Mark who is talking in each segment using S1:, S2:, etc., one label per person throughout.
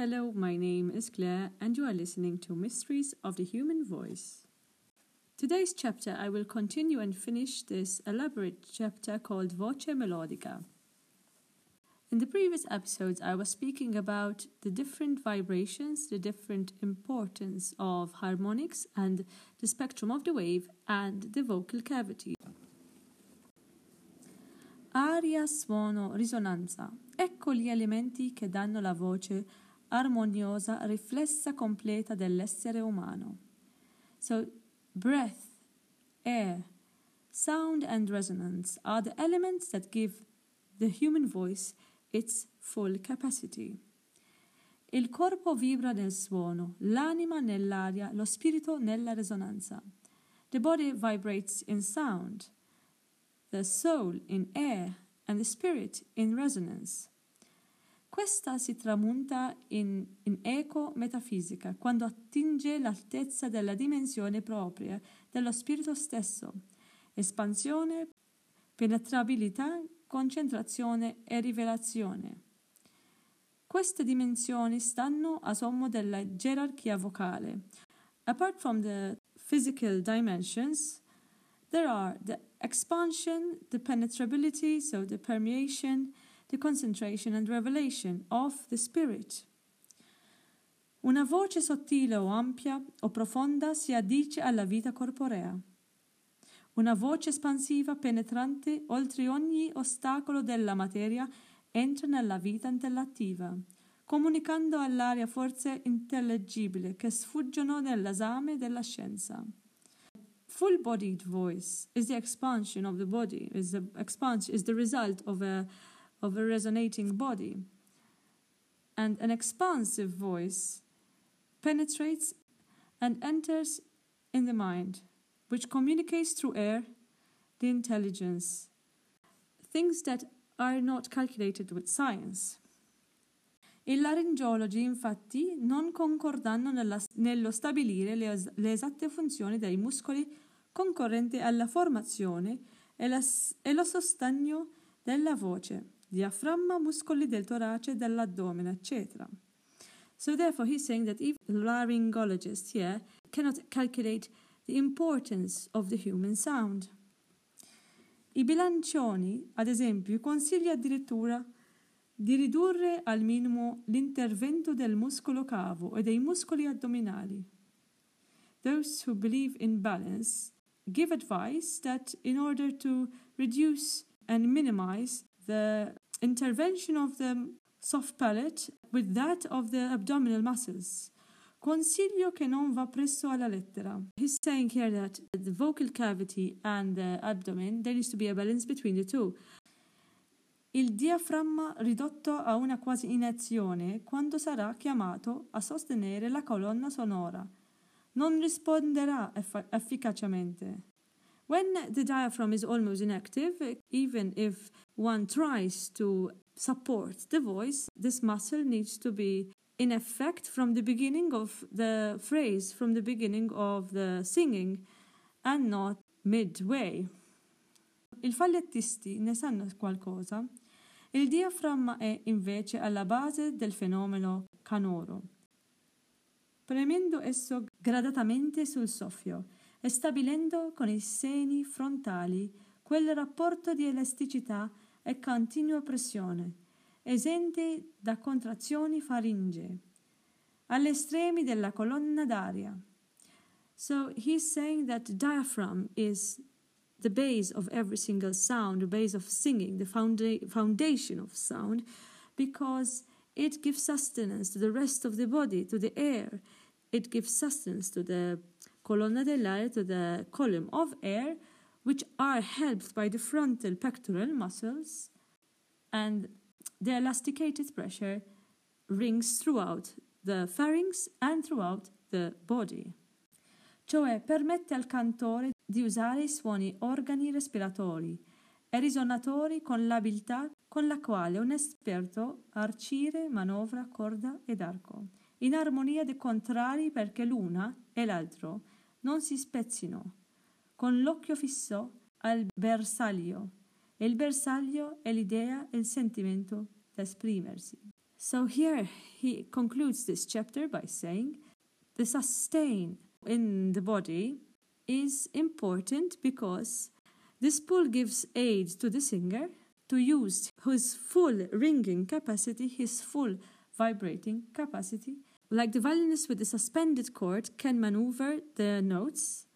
S1: Hello, my name is Claire, and you are listening to Mysteries of the Human Voice. Today's chapter, I will continue and finish this elaborate chapter called Voce Melodica. In the previous episodes, I was speaking about the different vibrations, the different importance of harmonics and the spectrum of the wave and the vocal cavity. Aria, suono, risonanza. Ecco gli elementi che danno la voce armoniosa, riflessa completa dell'essere umano. So, breath, air, sound and resonance are the elements that give the human voice its full capacity. Il corpo vibra nel suono, l'anima nell'aria, lo spirito nella risonanza. The body vibrates in sound, the soul in air, and the spirit in resonance. Questa si tramunta in, in eco metafisica quando attinge l'altezza della dimensione propria dello spirito stesso, espansione, penetrabilità, concentrazione e rivelazione. Queste dimensioni stanno a sommo della gerarchia vocale. Apart from the physical dimensions, there are the expansion, the penetrability, so the permeation, the concentration and revelation of the spirit. Una voce sottile o ampia o profonda si addice alla vita corporea. Una voce espansiva, penetrante, oltre ogni ostacolo della materia, entra nella vita intellettiva, comunicando all'aria forze intellegibili che sfuggono nell'esame della scienza. Full bodied voice is the expansion of the body, is the expansion is the result of a of a resonating body. And an expansive voice penetrates and enters in the mind, which communicates through air the intelligence, things that are not calculated with science. I laringiologi infatti non concordano nella, nello stabilire le, le, esatte funzioni dei muscoli concorrenti alla formazione e, la, e lo sostegno della voce diaframma, muscoli del torace, dell'addome, eccetera. So therefore he's saying that even laryngologists here cannot calculate the importance of the human sound. I bilancioni, ad esempio, consiglia addirittura di ridurre al minimo l'intervento del muscolo cavo e dei muscoli addominali. Those who believe in balance give advice that in order to reduce and minimize the intervention of the soft palate with that of the abdominal muscles. Consiglio che non va presso alla lettera. He's saying here that the vocal cavity and the abdomen, there needs to be a balance between the two. Il diaframma ridotto a una quasi inazione quando sarà chiamato a sostenere la colonna sonora. Non risponderà eff- efficacemente. When the diaphragm is almost inactive, even if one tries to support the voice, this muscle needs to be in effect from the beginning of the phrase, from the beginning of the singing, and not midway. Il fallettisti ne sanno qualcosa. Il diaframma è invece alla base del fenomeno canoro. Premendo esso gradatamente sul soffio, e stabilendo con i seni frontali quel rapporto di elasticità e continua pressione, esente da contrazioni faringee, agli estremi della colonna d'aria. So he's saying that the diaphragm is the base of every single sound, the base of singing, the founda- foundation of sound, because it gives sustenance to the rest of the body, to the air. It gives sustenance to the colonna dell'aria to the column of air, which are helped by the frontal pectoral muscles, and the elasticated pressure rings throughout the pharynx and throughout the body. Cioè permette al cantore di usare i suoni organi respiratori e risonatori con l'abilità con la quale un esperto arcire manovra corda ed arco, in armonia dei contrari perché l'una e l'altro non si spezzino, con l'occhio fisso al bersaglio. E il bersaglio è l'idea e il sentimento da esprimersi. So here he concludes this chapter by saying the sustain in the body is important because this pull gives aid to the singer to use his full ringing capacity, his full vibrating capacity. Like the violinist with the suspended cord can maneuver the notes,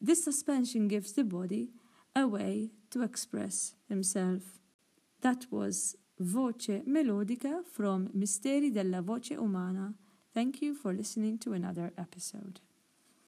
S1: this suspension gives the body a way to express himself. That was Voce Melodica from Misteri della Voce Umana. Thank you for listening to another episode.